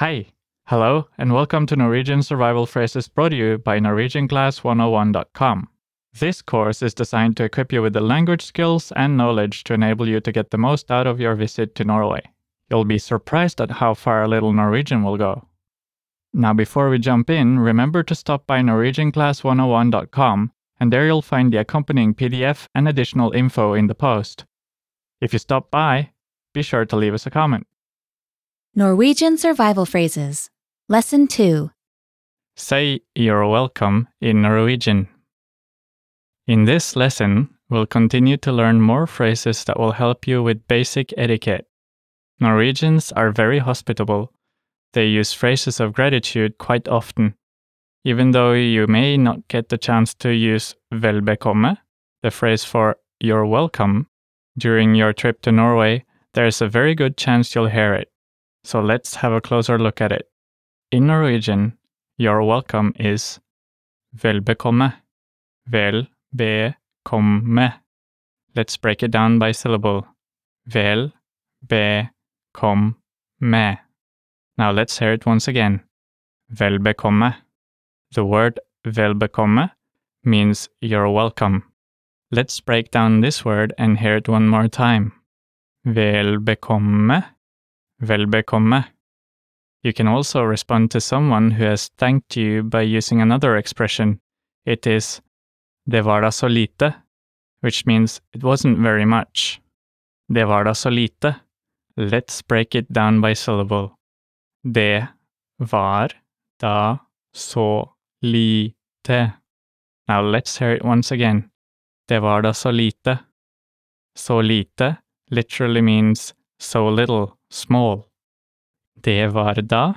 Hi, hello, and welcome to Norwegian Survival Phrases brought to you by NorwegianClass101.com. This course is designed to equip you with the language skills and knowledge to enable you to get the most out of your visit to Norway. You'll be surprised at how far a little Norwegian will go. Now, before we jump in, remember to stop by NorwegianClass101.com, and there you'll find the accompanying PDF and additional info in the post. If you stop by, be sure to leave us a comment. Norwegian survival phrases. Lesson 2. Say you're welcome in Norwegian. In this lesson, we'll continue to learn more phrases that will help you with basic etiquette. Norwegians are very hospitable. They use phrases of gratitude quite often. Even though you may not get the chance to use velbekomme, the phrase for you're welcome, during your trip to Norway, there's a very good chance you'll hear it. So let's have a closer look at it. In Norwegian, you're welcome is vel bekomme. Vel. Let's break it down by syllable. Vel bekomme. Now let's hear it once again. Velbekomme. The word velbekomme means you're welcome. Let's break down this word and hear it one more time. Vel bekomme. Vel bekomme. You can also respond to someone who has thanked you by using another expression. It is det var da så lite, which means it wasn't very much. Det var da så lite. Let's break it down by syllable. Det var da så lite. Now let's hear it once again. Det var da så lite. Lite literally means so little, small. Det var da,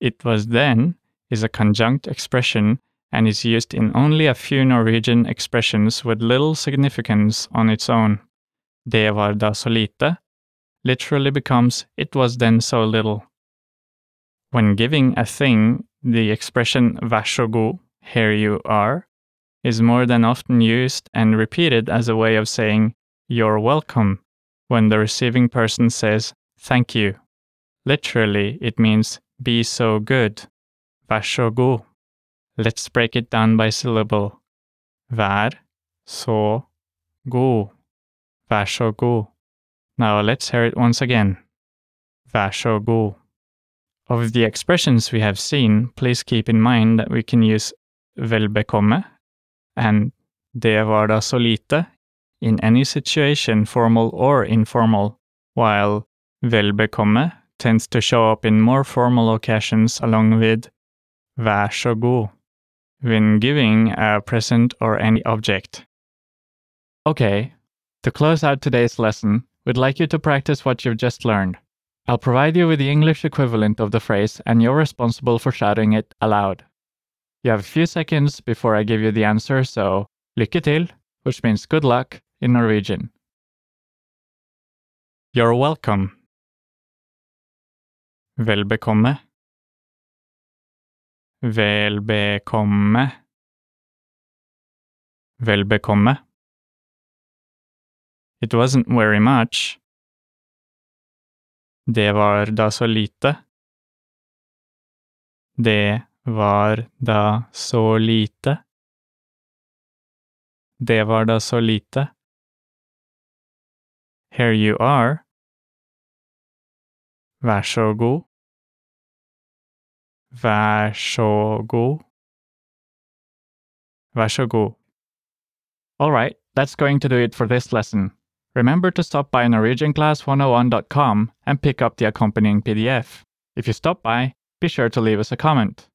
it was then, is a conjunct expression and is used in only a few Norwegian expressions with little significance on its own. Det var da så lite literally becomes it was then so little. When giving a thing, the expression så here you are, is more than often used and repeated as a way of saying you're welcome when the receiving person says thank you. Literally, it means be so good. God. Let's break it down by syllable. God. Vær så god. Now let's hear it once again. God. Of the expressions we have seen, please keep in mind that we can use vel bekomme and det var lite in any situation, formal or informal, while vel bekomme tends to show up in more formal occasions along with vær when giving a present or any object. Okay, to close out today's lesson, we'd like you to practice what you've just learned. I'll provide you with the English equivalent of the phrase, and you're responsible for shouting it aloud. You have a few seconds before I give you the answer, so lykke til, which means good luck in Norwegian. You're welcome. Vel bekomme. Vel bekomme. Vel bekomme. It wasn't very much. Det var da så lite. Det var da så lite. Det var da så lite. Here you are. Vær så god. All right, that's going to do it for this lesson. Remember to stop by NorwegianClass101.com and pick up the accompanying PDF. If you stop by, be sure to leave us a comment.